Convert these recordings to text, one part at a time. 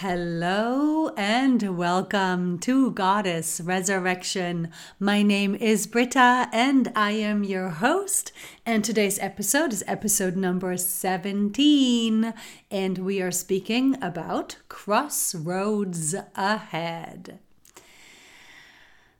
Hello and welcome to Goddess Resurrection. My name is Britta and I am your host. And today's episode is episode number 17. And we are speaking about crossroads ahead.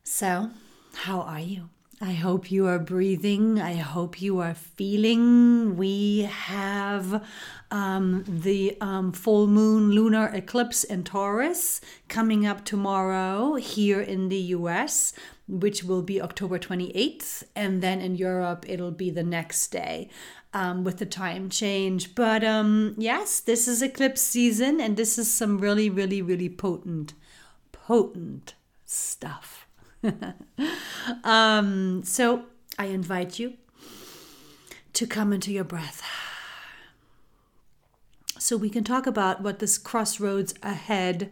So, how are you? I hope you are breathing. I hope you are feeling. We have um, the um, full moon lunar eclipse in Taurus coming up tomorrow here in the US, which will be October 28th. And then in Europe, it'll be the next day. Um, with the time change. But um, yes, this is eclipse season, and this is some really, really, really potent, potent stuff. um, so I invite you to come into your breath. So we can talk about what this crossroads ahead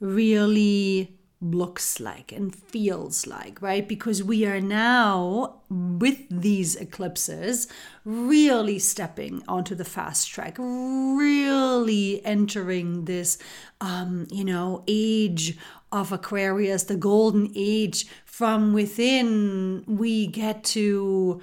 really looks like and feels like, right? Because we are now, with these eclipses, really stepping onto the fast track, really entering this, um, you know, age of Aquarius, the golden age. From within, we get to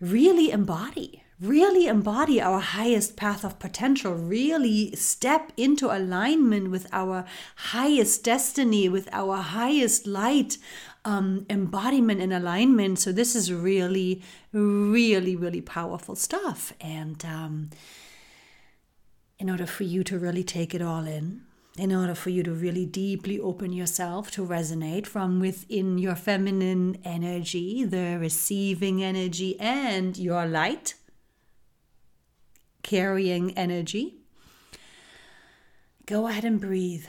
really embody really embody our highest path of potential, really step into alignment with our highest destiny, with our highest light um, embodiment and alignment. So, this is really, really, really powerful stuff. And um, in order for you to really take it all in, in order for you to really deeply open yourself to resonate from within your feminine energy, the receiving energy, and your light carrying energy. Go ahead and breathe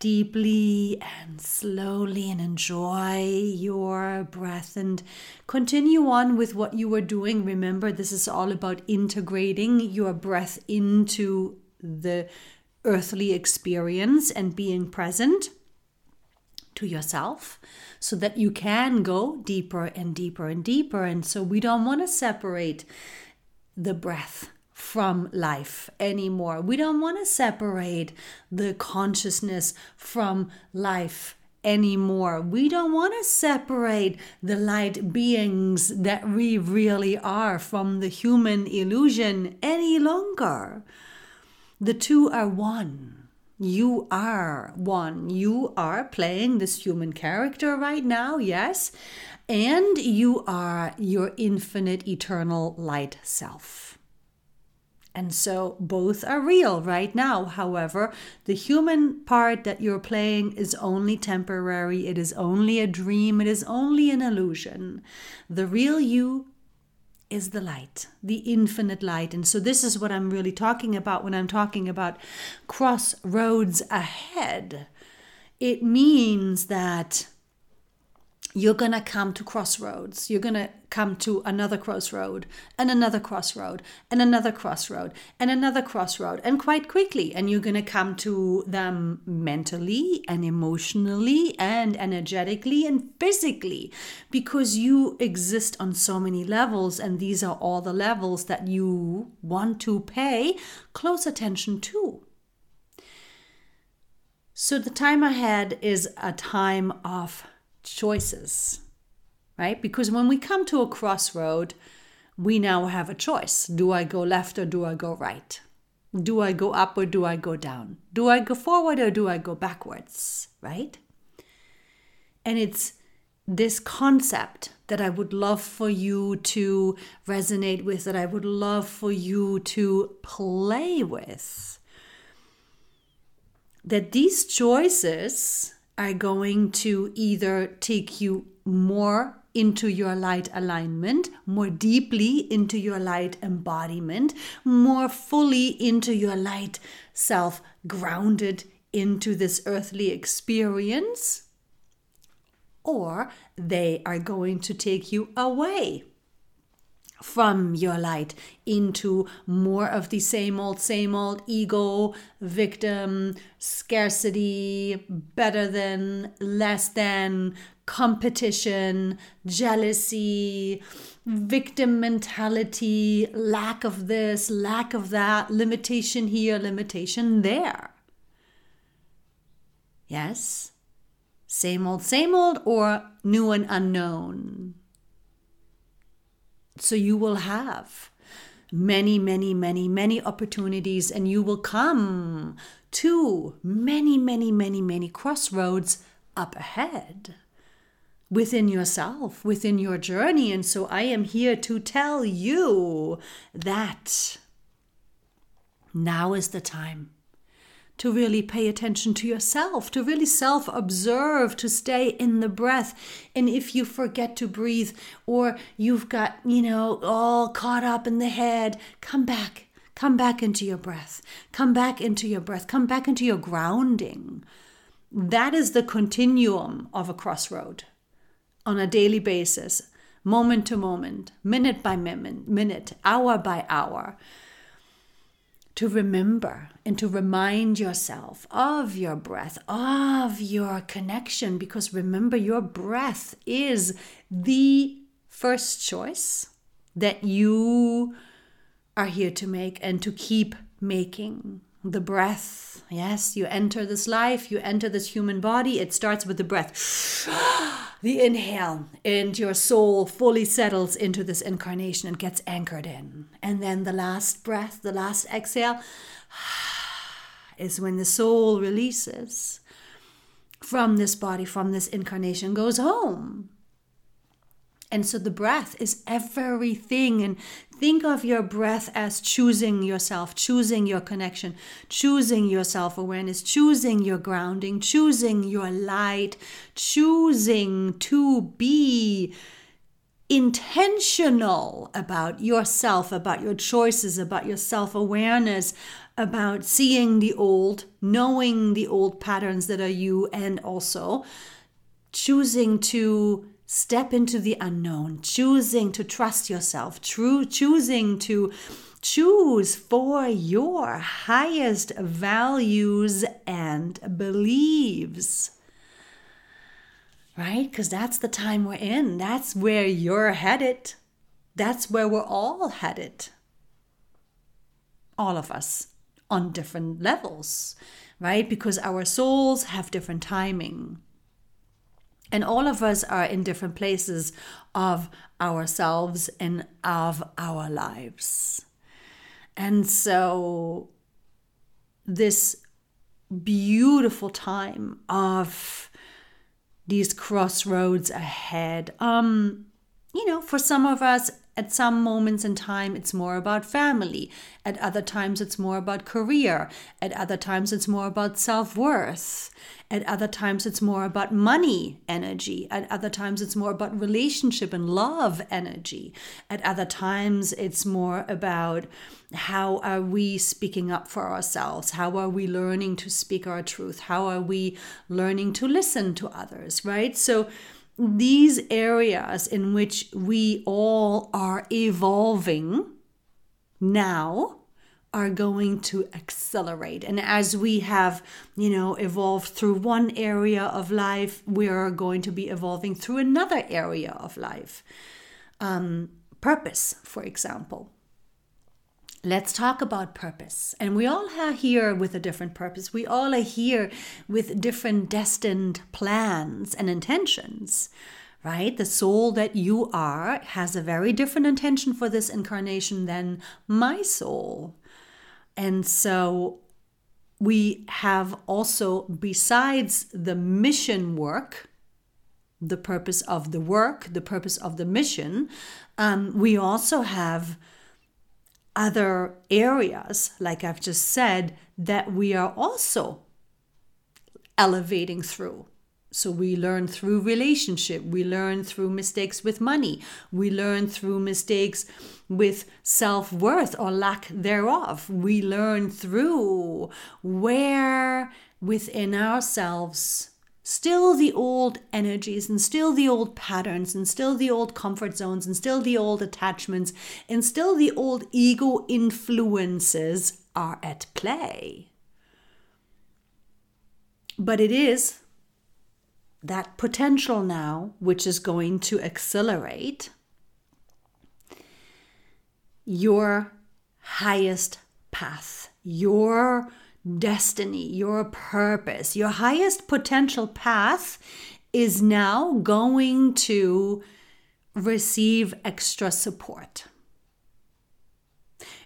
deeply and slowly and enjoy your breath and continue on with what you are doing. Remember, this is all about integrating your breath into the earthly experience and being present to yourself so that you can go deeper and deeper and deeper. And so we don't want to separate the breath from life anymore. We don't want to separate the consciousness from life anymore. We don't want to separate the light beings that we really are from the human illusion any longer. The two are one. You are one. You are playing this human character right now, yes, and you are your infinite, eternal light self. And so both are real right now. However, the human part that you're playing is only temporary, it is only a dream, it is only an illusion. The real you is the light, the infinite light. And so this is what I'm really talking about when I'm talking about crossroads ahead. It means that you're going to come to crossroads. You're going to come to another crossroad and another crossroad and another crossroad and another crossroad and quite quickly. And you're going to come to them mentally and emotionally and energetically and physically because you exist on so many levels. And these are all the levels that you want to pay close attention to. So the time ahead is a time of choices, right? Because when we come to a crossroad, we now have a choice. Do I go left or do I go right? Do I go up or do I go down? Do I go forward or do I go backwards, right? And it's this concept that I would love for you to resonate with, that I would love for you to play with. That these choices are going to either take you more into your light alignment, more deeply into your light embodiment, more fully into your light self, grounded into this earthly experience, or they are going to take you away from your light into more of the same old, same old ego, victim, scarcity, better than, less than, competition, jealousy, victim mentality, lack of this, lack of that, limitation here, limitation there. Yes? Same old, same old, or new and unknown? So you will have many, many, many, many opportunities, and you will come to many, many, many, many crossroads up ahead within yourself, within your journey. And so I am here to tell you that now is the time to really pay attention to yourself, to really self observe, to stay in the breath. And if you forget to breathe or you've got, you know, all caught up in the head, come back. Come back into your breath. Come back into your breath. Come back into your grounding. That is the continuum of a crossroad on a daily basis, moment to moment, minute by minute, minute, hour by hour to remember and to remind yourself of your breath, of your connection, because remember, your breath is the first choice that you are here to make and to keep making. The breath, yes, you enter this life, you enter this human body, it starts with the breath. Ah! The inhale, and your soul fully settles into this incarnation and gets anchored in. And then the last breath, the last exhale, is when the soul releases from this body, from this incarnation, goes home. And so the breath is everything. And think of your breath as choosing yourself, choosing your connection, choosing your self awareness, choosing your grounding, choosing your light, choosing to be intentional about yourself, about your choices, about your self awareness, about seeing the old, knowing the old patterns that are you, and also choosing to step into the unknown, choosing to trust yourself, true, choosing to choose for your highest values and beliefs. Right? Because that's the time we're in. That's where you're headed. That's where we're all headed. All of us on different levels, right? Because our souls have different timing. And all of us are in different places of ourselves and of our lives. And so, this beautiful time of these crossroads ahead, um, you know, for some of us, at some moments in time, it's more about family. At other times, it's more about career. At other times, it's more about self worth. At other times, it's more about money energy. At other times, it's more about relationship and love energy. At other times, it's more about how are we speaking up for ourselves? How are we learning to speak our truth? How are we learning to listen to others, right? So, these areas in which we all are evolving now are going to accelerate. And as we have, you know, evolved through one area of life, we are going to be evolving through another area of life. Um, purpose, for example. Let's talk about purpose. And we all are here with a different purpose. We all are here with different destined plans and intentions, right? The soul that you are has a very different intention for this incarnation than my soul. And so we have also, besides the mission work, the purpose of the work, the purpose of the mission, um, we also have other areas, like I've just said, that we are also elevating through. So we learn through relationship, we learn through mistakes with money, we learn through mistakes with self worth or lack thereof. We learn through where within ourselves still the old energies and still the old patterns and still the old comfort zones and still the old attachments and still the old ego influences are at play. But it is that potential now which is going to accelerate your highest path, your destiny, your purpose, your highest potential path is now going to receive extra support.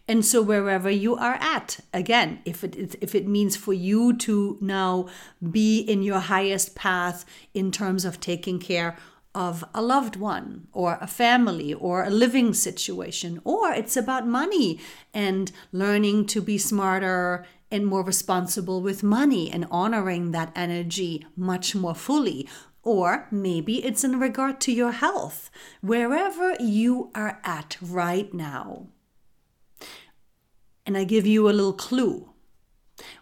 And so wherever you are at, again, if it if it means for you to now be in your highest path in terms of taking care of a loved one or a family or a living situation, or it's about money and learning to be smarter and more responsible with money and honoring that energy much more fully. Or maybe it's in regard to your health, wherever you are at right now. And I give you a little clue.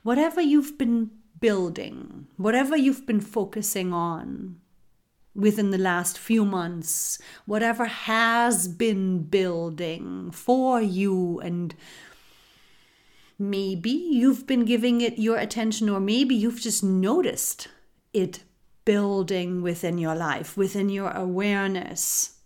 Whatever you've been building, whatever you've been focusing on within the last few months, whatever has been building for you, and maybe you've been giving it your attention, or maybe you've just noticed it building within your life, within your awareness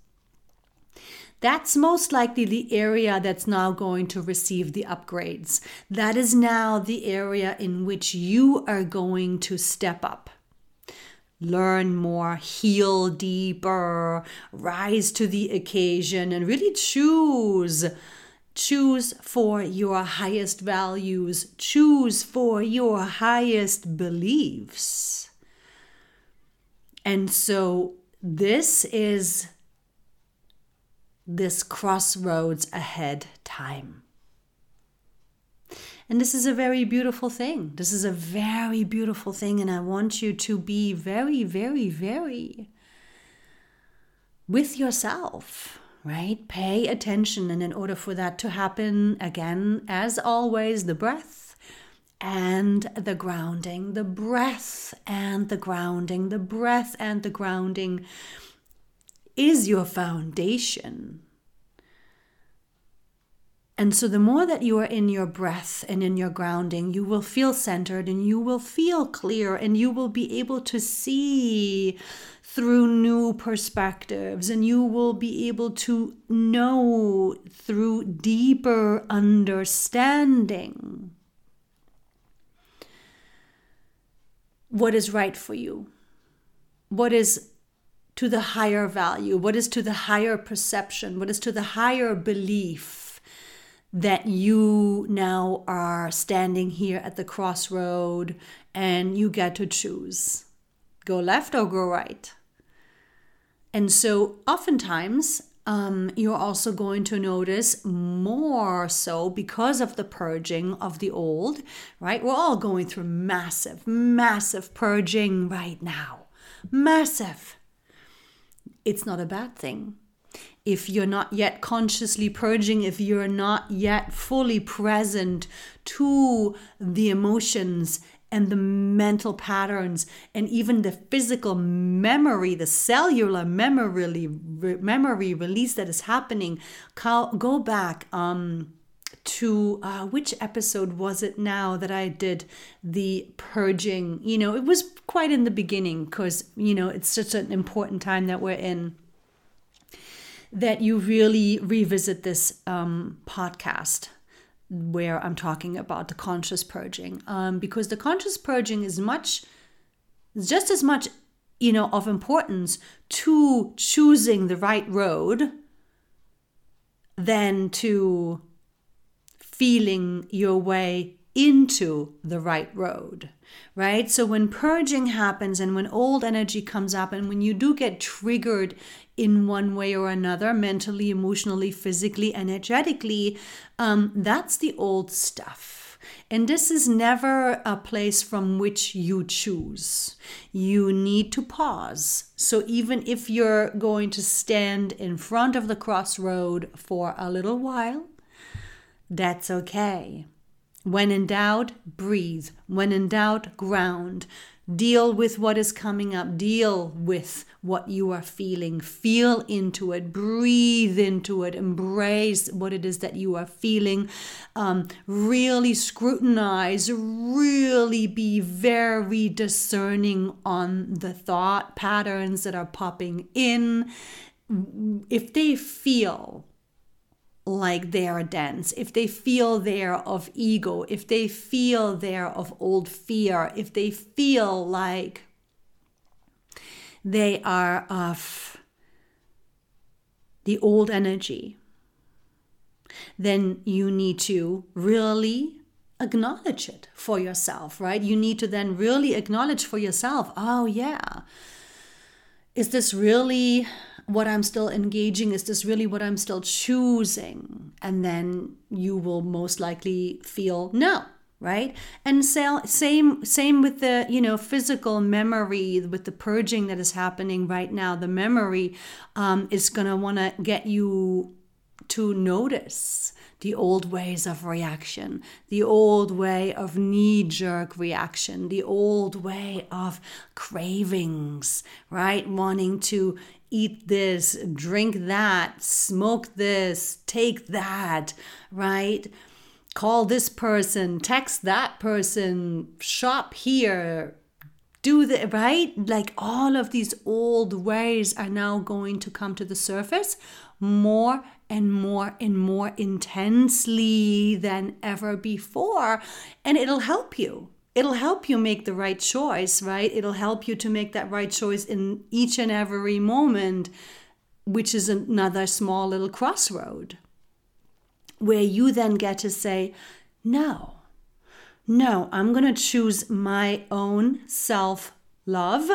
that's most likely the area that's now going to receive the upgrades. That is now the area in which you are going to step up. Learn more, heal deeper, rise to the occasion, and really choose. Choose for your highest values, choose for your highest beliefs. And so, this is this crossroads ahead time. And this is a very beautiful thing. This is a very beautiful thing. And I want you to be very, very, very with yourself, right? Pay attention. And in order for that to happen, again, as always, the breath and the grounding, the breath and the grounding, the breath and the grounding is your foundation. And so, the more that you are in your breath and in your grounding, you will feel centered and you will feel clear and you will be able to see through new perspectives and you will be able to know through deeper understanding what is right for you, what is to the higher value, what is to the higher perception, what is to the higher belief that you now are standing here at the crossroad and you get to choose go left or go right. And so, oftentimes, um, you're also going to notice more so because of the purging of the old, right? We're all going through massive, massive purging right now. Massive it's not a bad thing. If you're not yet consciously purging, if you're not yet fully present to the emotions and the mental patterns and even the physical memory, the cellular memory, memory release that is happening, go back um, to uh, which episode was it now that I did the purging? You know, it was quite in the beginning because, you know, it's such an important time that we're in that you really revisit this um, podcast where I'm talking about the conscious purging um, because the conscious purging is much, just as much, you know, of importance to choosing the right road than to feeling your way into the right road, right? So when purging happens and when old energy comes up, and when you do get triggered in one way or another, mentally, emotionally, physically, energetically, um, that's the old stuff. And this is never a place from which you choose. You need to pause. So even if you're going to stand in front of the crossroad for a little while, that's okay. When in doubt, breathe. When in doubt, ground. Deal with what is coming up. Deal with what you are feeling. Feel into it. Breathe into it. Embrace what it is that you are feeling. Um, really scrutinize. Really be very discerning on the thought patterns that are popping in. If they feel like they're dense, if they feel they're of ego, if they feel they're of old fear, if they feel like they are of the old energy, then you need to really acknowledge it for yourself, right? You need to then really acknowledge for yourself, oh, yeah, is this really what I'm still engaging? Is this really what I'm still choosing? And then you will most likely feel no, right and same same with the you know physical memory with the purging that is happening right now the memory um, is going to want to get you to notice the old ways of reaction, the old way of knee jerk reaction, the old way of cravings, right? Wanting to eat this, drink that, smoke this, take that, right? Call this person, text that person, shop here, do the right like all of these old ways are now going to come to the surface more and more and more intensely than ever before. And it'll help you. It'll help you make the right choice, right? It'll help you to make that right choice in each and every moment, which is another small little crossroad where you then get to say, no, no, I'm going to choose my own self love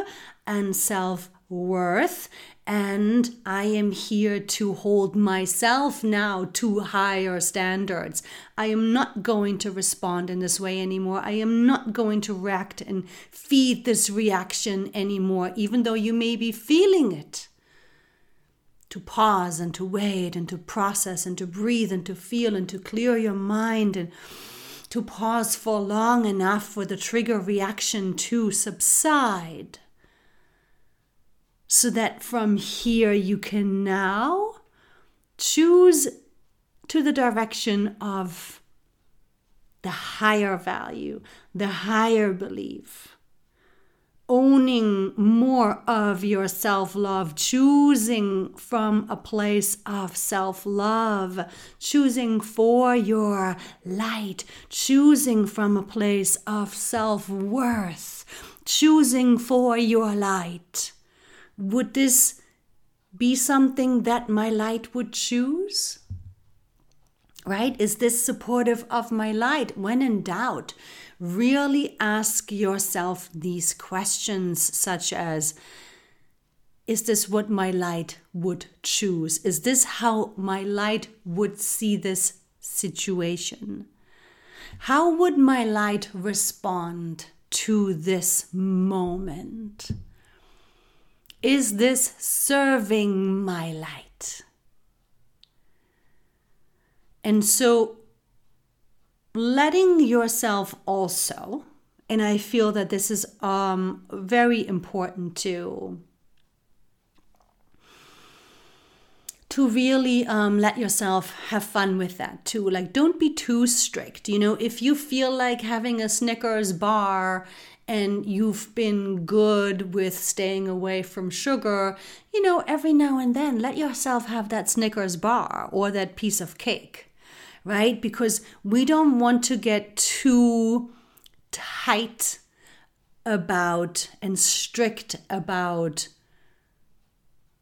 and self worth and I am here to hold myself now to higher standards. I am not going to respond in this way anymore. I am not going to react and feed this reaction anymore, even though you may be feeling it. To pause and to wait and to process and to breathe and to feel and to clear your mind and to pause for long enough for the trigger reaction to subside so that from here you can now choose to the direction of the higher value, the higher belief. Owning more of your self love, choosing from a place of self love, choosing for your light, choosing from a place of self worth, choosing for your light. Would this be something that my light would choose? Right? Is this supportive of my light? When in doubt, really ask yourself these questions, such as Is this what my light would choose? Is this how my light would see this situation? How would my light respond to this moment? Is this serving my light? And so, letting yourself also, and I feel that this is um, very important too, to really um, let yourself have fun with that too. Like, don't be too strict. You know, if you feel like having a Snickers bar and you've been good with staying away from sugar, you know, every now and then let yourself have that Snickers bar or that piece of cake, right? Because we don't want to get too tight about and strict about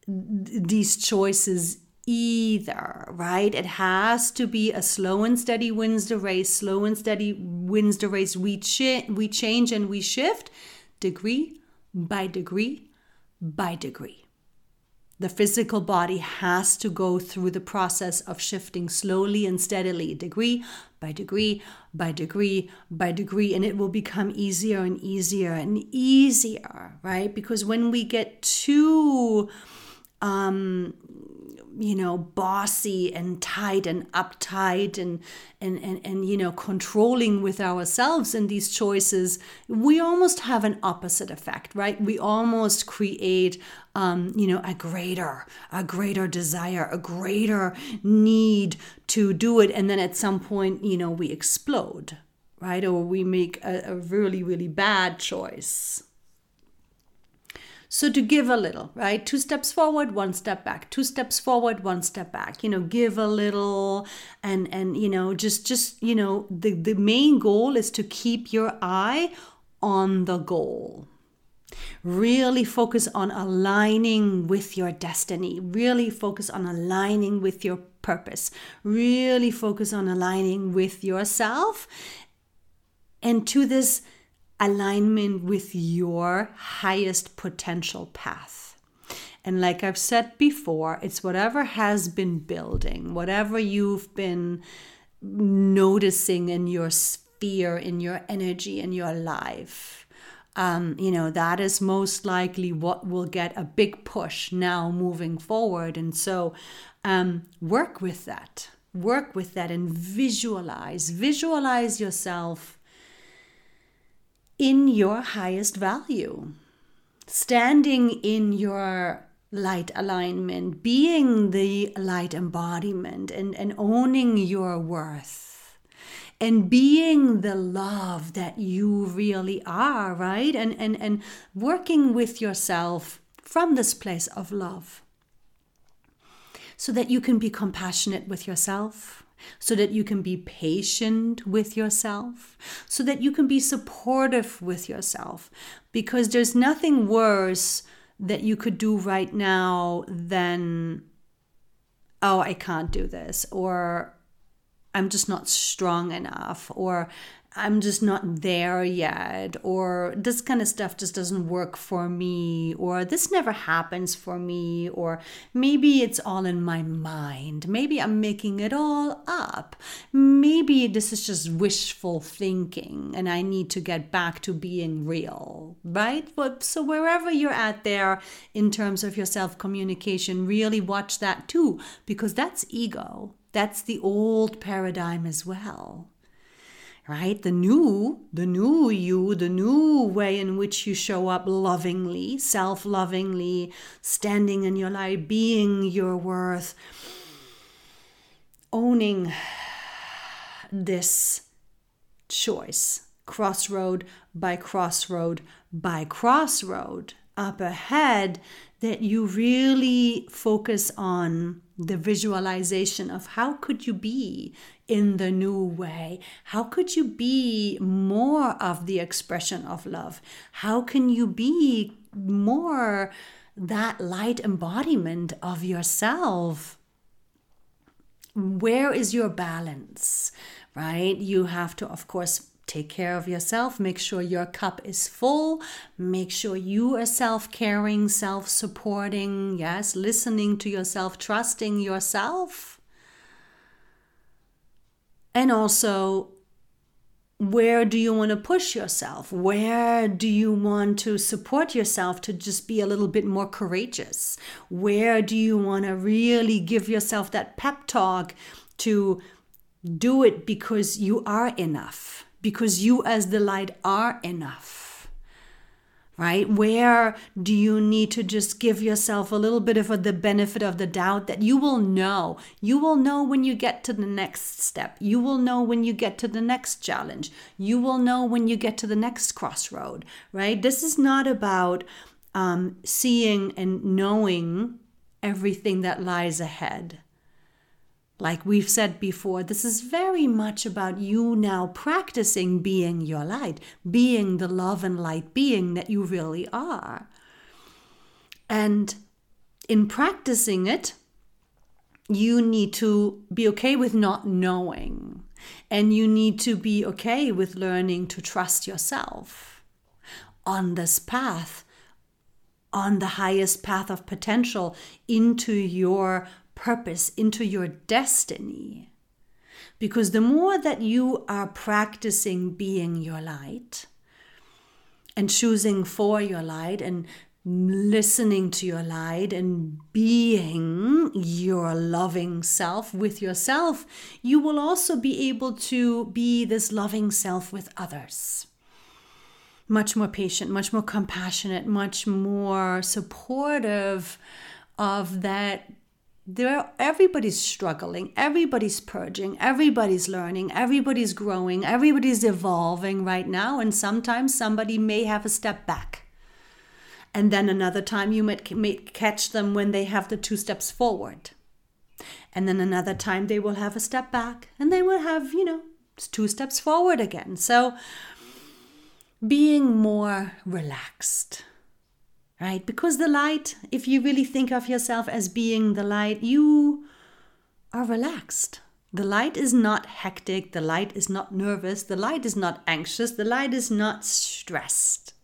these choices either, right? It has to be a slow and steady wins the race, slow and steady wins the race. We, ch- we change and we shift degree by degree by degree. The physical body has to go through the process of shifting slowly and steadily, degree by degree by degree by degree, and it will become easier and easier and easier, right? Because when we get too um, you know bossy and tight and uptight and and and, and you know controlling with ourselves in these choices we almost have an opposite effect right? We almost create um, you know a greater a greater desire a greater need to do it. And then at some point you know we explode right? Or we make a, a really really bad choice So to give a little, right? Two steps forward, one step back. Two steps forward, one step back. You know, give a little and and you know, just just, you know, the the main goal is to keep your eye on the goal. Really focus on aligning with your destiny. Really focus on aligning with your purpose. Really focus on aligning with yourself and to this alignment with your highest potential path. And like I've said before, it's whatever has been building, whatever you've been noticing in your sphere, in your energy, in your life. Um, you know, that is most likely what will get a big push now moving forward. And so um, work with that. Work with that and visualize. Visualize yourself in your highest value, standing in your light alignment, being the light embodiment, and, and owning your worth. And being the love that you really are, right? And, and, and working with yourself from this place of love so that you can be compassionate with yourself, so that you can be patient with yourself, so that you can be supportive with yourself. Because there's nothing worse that you could do right now than, oh, I can't do this, or I'm just not strong enough, or I'm just not there yet, or this kind of stuff just doesn't work for me, or this never happens for me, or maybe it's all in my mind. Maybe I'm making it all up. Maybe this is just wishful thinking and I need to get back to being real, right? So, wherever you're at there in terms of your self communication, really watch that too, because that's ego. That's the old paradigm as well right? The new the new you the new way in which you show up lovingly self-lovingly standing in your light being your worth owning this choice crossroad by crossroad by crossroad up ahead that you really focus on the visualization of how could you be in the new way how could you be more of the expression of love how can you be more that light embodiment of yourself where is your balance right you have to of course take care of yourself. Make sure your cup is full. Make sure you are self caring, self supporting. Yes, listening to yourself, trusting yourself. And also, where do you want to push yourself? Where do you want to support yourself to just be a little bit more courageous? Where do you want to really give yourself that pep talk to do it because you are enough? because you, as the light, are enough. Right? Where do you need to just give yourself a little bit of the benefit of the doubt that you will know? You will know when you get to the next step. You will know when you get to the next challenge. You will know when you get to the next crossroad, right? This is not about um, seeing and knowing everything that lies ahead. Like we've said before, this is very much about you now practicing being your light, being the love and light being that you really are. And in practicing it, you need to be okay with not knowing. And you need to be okay with learning to trust yourself on this path, on the highest path of potential into your purpose, into your destiny. Because the more that you are practicing being your light and choosing for your light and listening to your light and being your loving self with yourself, you will also be able to be this loving self with others. Much more patient, much more compassionate, much more supportive of that there everybody's struggling everybody's purging everybody's learning everybody's growing everybody's evolving right now and sometimes somebody may have a step back And then another time you might, might catch them when they have the two steps forward. And then another time they will have a step back and they will have, you know, two steps forward again. So being more relaxed, right? Because the light, if you really think of yourself as being the light, you are relaxed. The light is not hectic, the light is not nervous, the light is not anxious, the light is not stressed,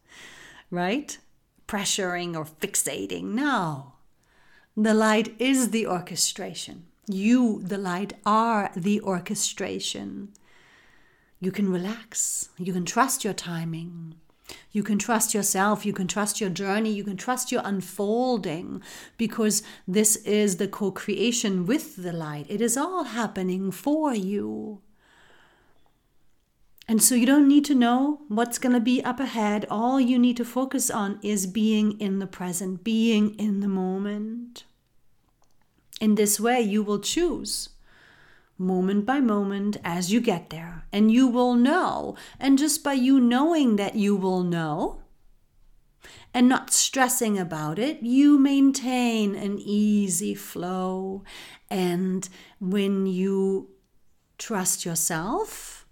right? Pressuring or fixating. No. The light is the orchestration. You, the light, are the orchestration. You can relax. You can trust your timing. You can trust yourself. You can trust your journey. You can trust your unfolding because this is the co creation with the light. It is all happening for you. And so you don't need to know what's going to be up ahead. All you need to focus on is being in the present, being in the moment. In this way, you will choose moment by moment as you get there. And you will know. And just by you knowing that you will know and not stressing about it, you maintain an easy flow. And when you trust yourself,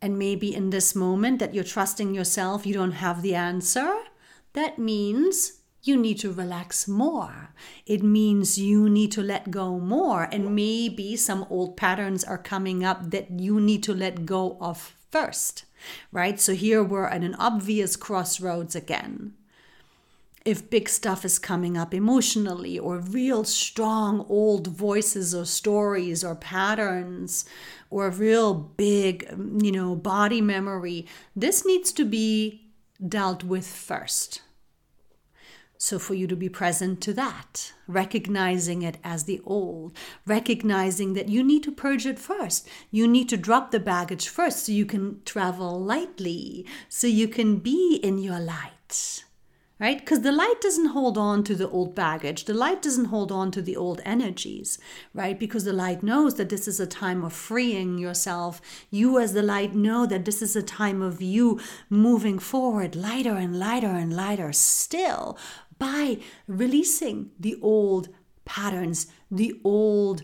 and maybe in this moment that you're trusting yourself, you don't have the answer, that means you need to relax more. It means you need to let go more. And maybe some old patterns are coming up that you need to let go of first, right? So here we're at an obvious crossroads again. If big stuff is coming up emotionally, or real strong old voices or stories or patterns, or real big, you know, body memory, this needs to be dealt with first so, for you to be present to that, recognizing it as the old, recognizing that you need to purge it first. You need to drop the baggage first so you can travel lightly, so you can be in your light, right? Because the light doesn't hold on to the old baggage, the light doesn't hold on to the old energies, right? Because the light knows that this is a time of freeing yourself. You, as the light, know that this is a time of you moving forward lighter and lighter and lighter still by releasing the old patterns, the old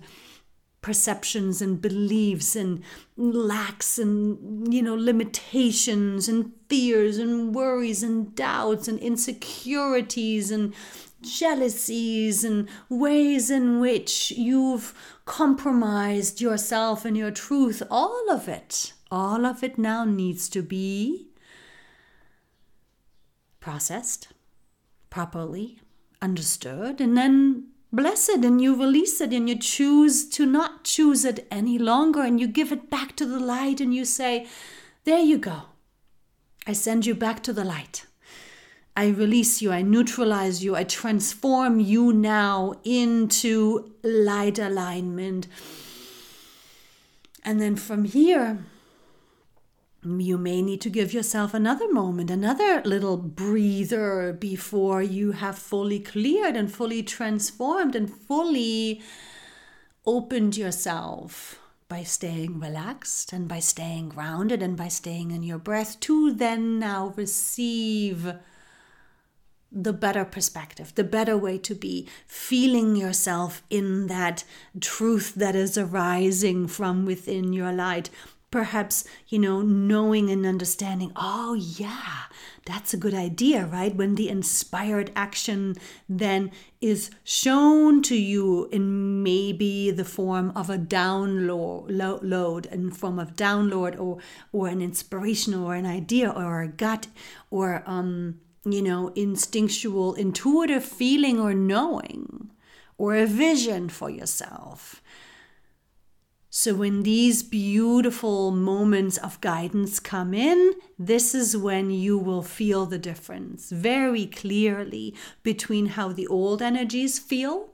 perceptions and beliefs and lacks and you know limitations and fears and worries and doubts and insecurities and jealousies and ways in which you've compromised yourself and your truth. All of it all of it now needs to be processed properly understood and then blessed and you release it and you choose to not choose it any longer and you give it back to the light and you say there you go. I send you back to the light. I release you i neutralize you i transform you now into light alignment. And then from here you may need to give yourself another moment, another little breather before you have fully cleared and fully transformed and fully opened yourself by staying relaxed and by staying grounded and by staying in your breath to then now receive the better perspective, the better way to be, feeling yourself in that truth that is arising from within your light, perhaps, you know, knowing and understanding, oh, yeah, that's a good idea, right? When the inspired action then is shown to you in maybe the form of a download, in form of download or, or an inspiration or an idea or a gut or, um, you know, instinctual, intuitive feeling or knowing or a vision for yourself so, when these beautiful moments of guidance come in, this is when you will feel the difference very clearly between how the old energies feel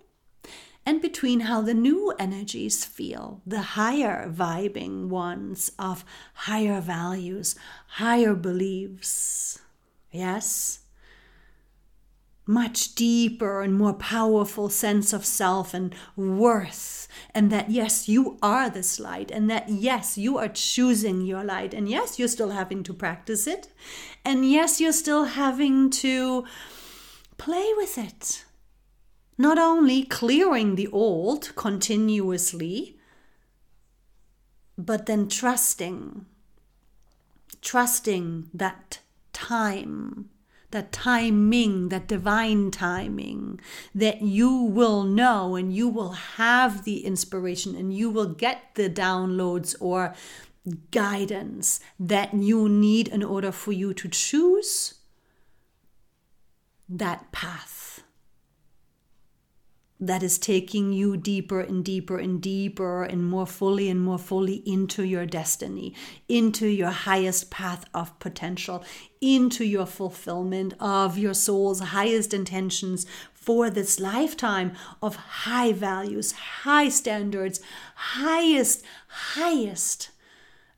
and between how the new energies feel, the higher vibing ones of higher values, higher beliefs. Yes? Much deeper and more powerful sense of self and worth and that yes, you are this light, and that yes, you are choosing your light, and yes, you're still having to practice it, and yes, you're still having to play with it. Not only clearing the old continuously, but then trusting, trusting that time, that timing, that divine timing, that you will know and you will have the inspiration and you will get the downloads or guidance that you need in order for you to choose that path that is taking you deeper and deeper and deeper and more fully and more fully into your destiny, into your highest path of potential, into your fulfillment of your soul's highest intentions for this lifetime of high values, high standards, highest, highest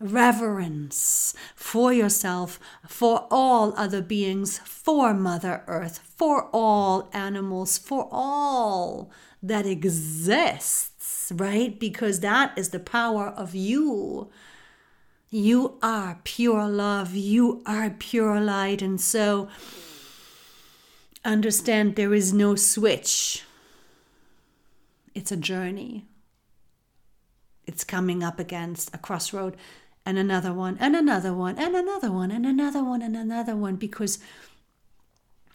reverence for yourself, for all other beings, for Mother Earth, for all animals, for all that exists, right? Because that is the power of you. You are pure love, you are pure light. And so understand there is no switch, it's a journey. It's coming up against a crossroad and another one and another one and another one and another one and another one because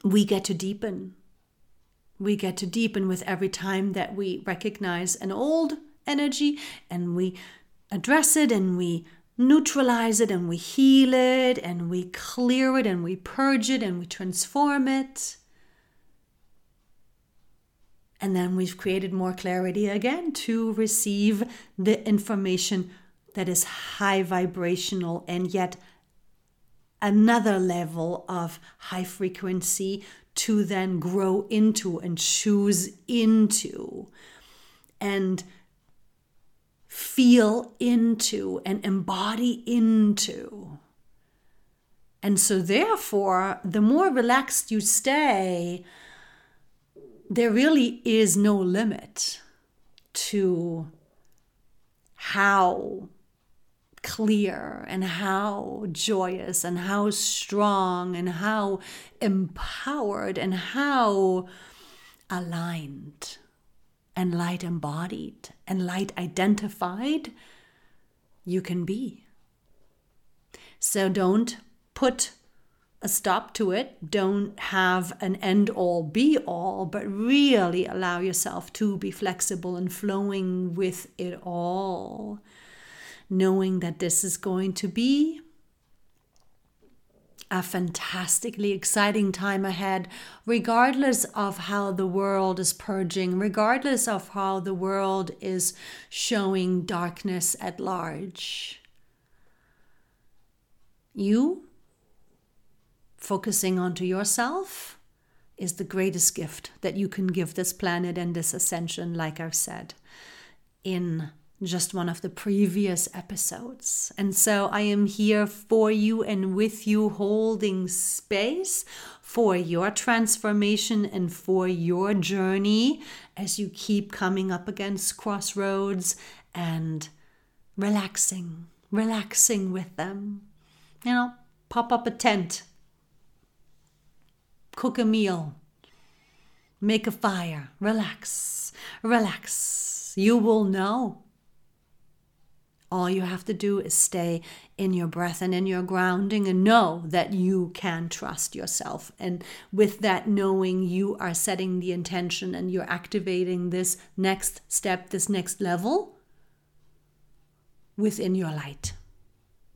we get to deepen. We get to deepen with every time that we recognize an old energy and we address it and we neutralize it and we heal it and we clear it and we purge it and we transform it. And then we've created more clarity again to receive the information that is high vibrational and yet another level of high frequency to then grow into and choose into and feel into and embody into. And so, therefore, the more relaxed you stay, there really is no limit to how clear and how joyous and how strong and how empowered and how aligned and light embodied and light identified you can be. So don't put a stop to it. Don't have an end all be all, but really allow yourself to be flexible and flowing with it all knowing that this is going to be a fantastically exciting time ahead, regardless of how the world is purging, regardless of how the world is showing darkness at large. You focusing onto yourself is the greatest gift that you can give this planet and this ascension, like I've said in just one of the previous episodes. And so I am here for you and with you, holding space for your transformation and for your journey as you keep coming up against crossroads and relaxing, relaxing with them. You know, pop up a tent, cook a meal, make a fire, relax, relax. You will know all you have to do is stay in your breath and in your grounding and know that you can trust yourself. And with that knowing, you are setting the intention and you're activating this next step, this next level within your light.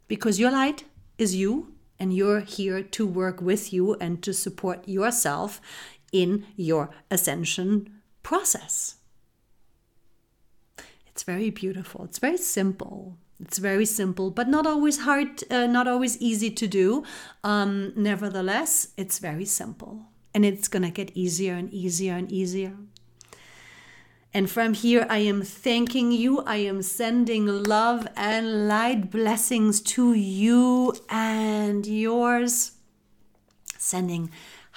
Because your light is you, and you're here to work with you and to support yourself in your ascension process. It's very beautiful. It's very simple. It's very simple, but not always hard, uh, not always easy to do. Um, nevertheless, it's very simple. And it's going to get easier and easier and easier. And from here, I am thanking you. I am sending love and light blessings to you and yours. Sending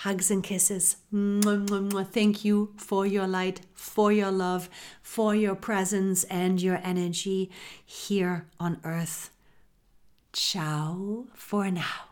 hugs and kisses. Thank you for your light, for your love, for your presence and your energy here on earth. Ciao for now.